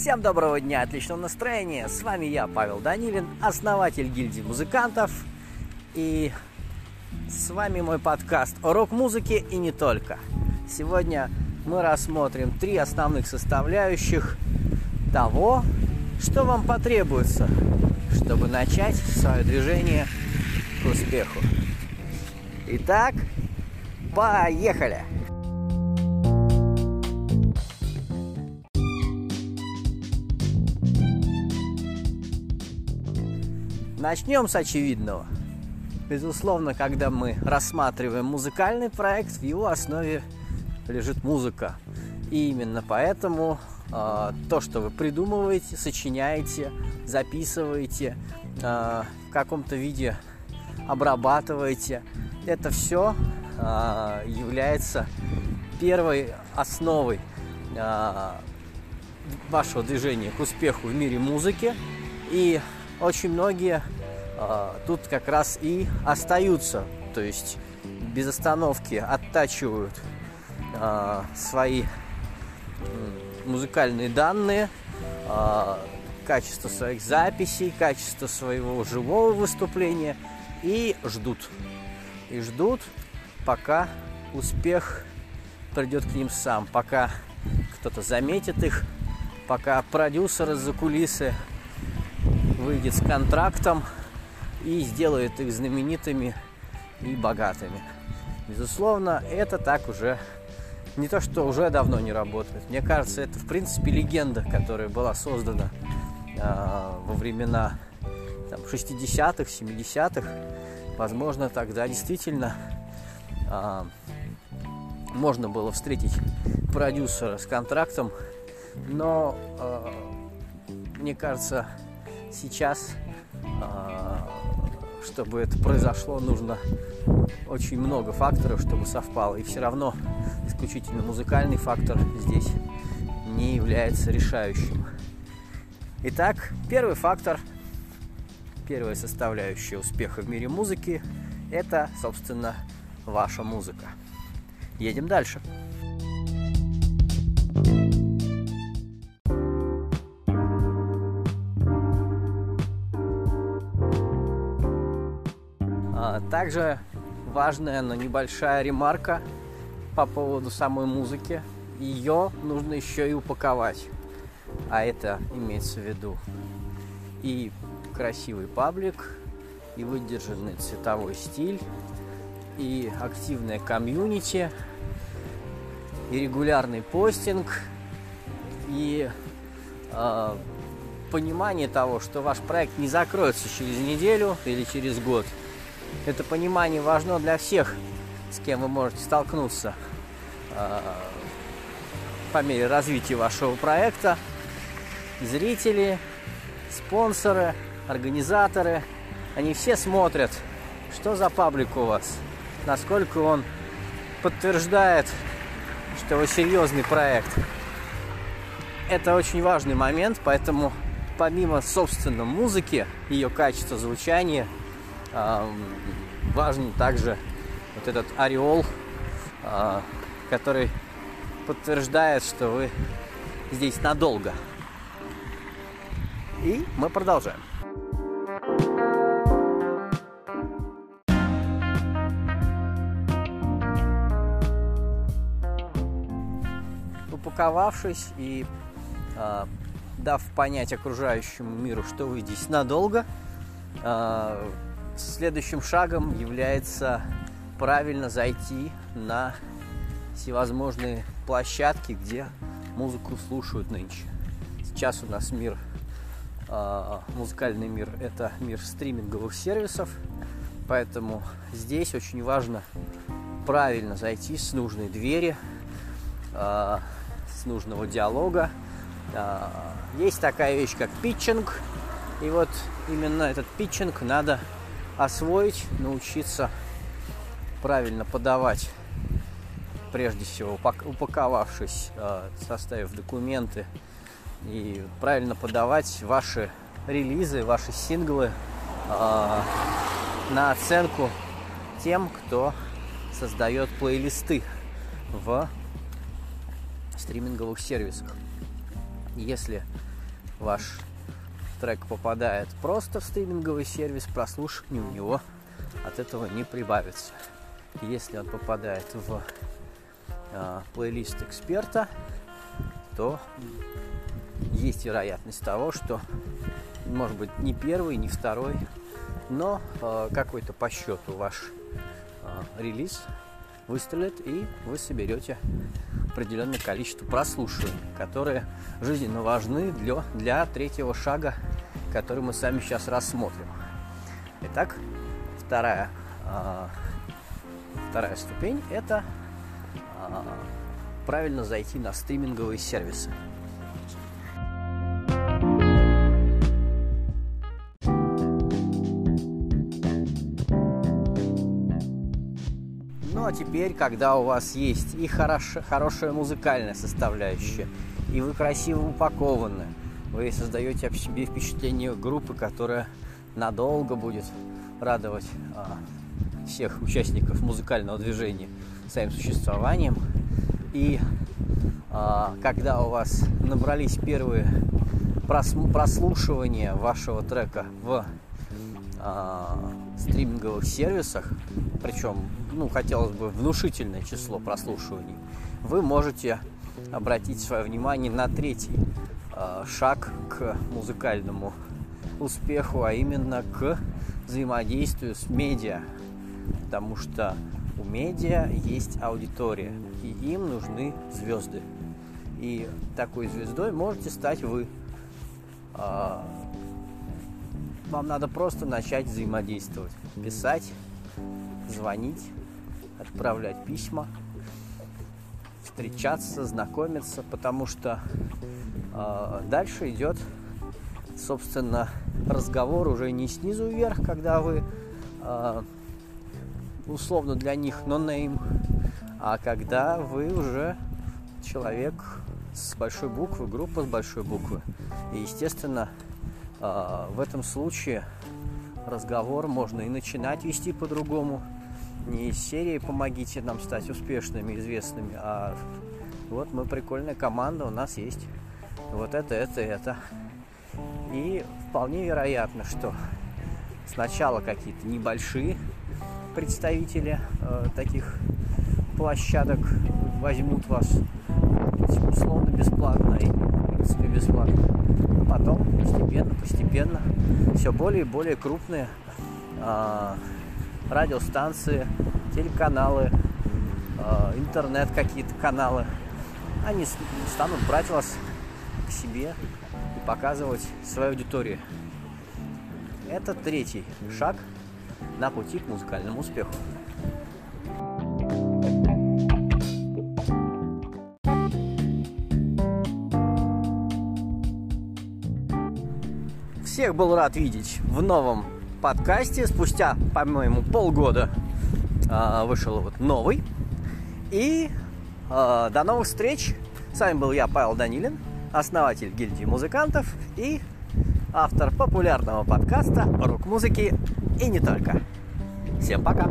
Всем доброго дня, отличного настроения. С вами я, Павел Данилин, основатель гильдии музыкантов. И с вами мой подкаст о рок-музыке и не только. Сегодня мы рассмотрим три основных составляющих того, что вам потребуется, чтобы начать свое движение к успеху. Итак, поехали! Начнем с очевидного. Безусловно, когда мы рассматриваем музыкальный проект, в его основе лежит музыка. И именно поэтому э, то, что вы придумываете, сочиняете, записываете, э, в каком-то виде обрабатываете, это все э, является первой основой э, вашего движения к успеху в мире музыки. И очень многие э, тут как раз и остаются, то есть без остановки оттачивают э, свои музыкальные данные, э, качество своих записей, качество своего живого выступления и ждут. И ждут, пока успех придет к ним сам, пока кто-то заметит их, пока продюсер из-за кулисы выйдет с контрактом и сделает их знаменитыми и богатыми. Безусловно, это так уже не то, что уже давно не работает. Мне кажется, это в принципе легенда, которая была создана э, во времена там, 60-х, 70-х. Возможно, тогда действительно э, можно было встретить продюсера с контрактом, но э, мне кажется, сейчас, а, чтобы это произошло, нужно очень много факторов, чтобы совпало. И все равно исключительно музыкальный фактор здесь не является решающим. Итак, первый фактор, первая составляющая успеха в мире музыки – это, собственно, ваша музыка. Едем дальше. Также важная, но небольшая ремарка по поводу самой музыки. Ее нужно еще и упаковать. А это имеется в виду и красивый паблик, и выдержанный цветовой стиль, и активная комьюнити, и регулярный постинг, и э, понимание того, что ваш проект не закроется через неделю или через год – это понимание важно для всех, с кем вы можете столкнуться э, по мере развития вашего проекта. Зрители, спонсоры, организаторы, они все смотрят, что за паблик у вас, насколько он подтверждает, что вы серьезный проект. Это очень важный момент, поэтому помимо, собственно, музыки, ее качества звучания – важен также вот этот ореол, а, который подтверждает, что вы здесь надолго. И мы продолжаем. Упаковавшись и э, дав понять окружающему миру, что вы здесь надолго, э, Следующим шагом является правильно зайти на всевозможные площадки, где музыку слушают нынче. Сейчас у нас мир, э, музыкальный мир, это мир стриминговых сервисов, поэтому здесь очень важно правильно зайти с нужной двери, э, с нужного диалога. Э, есть такая вещь, как питчинг, и вот именно этот питчинг надо освоить, научиться правильно подавать, прежде всего упаковавшись, э, составив документы и правильно подавать ваши релизы, ваши синглы э, на оценку тем, кто создает плейлисты в стриминговых сервисах. Если ваш трек попадает просто в стриминговый сервис, прослушивания у него от этого не прибавится. Если он попадает в э, плейлист эксперта, то есть вероятность того, что может быть не первый, не второй, но э, какой-то по счету ваш э, релиз выстрелит и вы соберете определенное количество прослушиваний, которые жизненно важны для, для третьего шага, который мы сами сейчас рассмотрим. Итак, вторая, э, вторая ступень – это э, правильно зайти на стриминговые сервисы. Теперь, когда у вас есть и хорош, хорошая музыкальная составляющая, и вы красиво упакованы, вы создаете об себе впечатление группы, которая надолго будет радовать а, всех участников музыкального движения своим существованием. И а, когда у вас набрались первые прослушивания вашего трека в а, стриминговых сервисах, причем, ну, хотелось бы внушительное число прослушиваний, вы можете обратить свое внимание на третий э, шаг к музыкальному успеху, а именно к взаимодействию с медиа. Потому что у медиа есть аудитория, и им нужны звезды. И такой звездой можете стать вы. Э, вам надо просто начать взаимодействовать, писать, звонить, отправлять письма, встречаться, знакомиться, потому что э, дальше идет, собственно, разговор уже не снизу вверх, когда вы э, условно для них нонейм, а когда вы уже человек с большой буквы, группа с большой буквы. И, естественно, в этом случае разговор можно и начинать вести по-другому. Не из серии «Помогите нам стать успешными, известными», а вот мы прикольная команда, у нас есть вот это, это, это. И вполне вероятно, что сначала какие-то небольшие представители э, таких площадок возьмут вас условно бесплатно и в принципе бесплатно потом постепенно, постепенно все более и более крупные э, радиостанции, телеканалы, э, интернет какие-то каналы, они станут брать вас к себе и показывать свою аудиторию. Это третий шаг на пути к музыкальному успеху. Всех был рад видеть в новом подкасте. Спустя, по-моему, полгода э, вышел вот новый. И э, до новых встреч. С вами был я, Павел Данилин, основатель гильдии музыкантов и автор популярного подкаста рок-музыки и не только. Всем пока!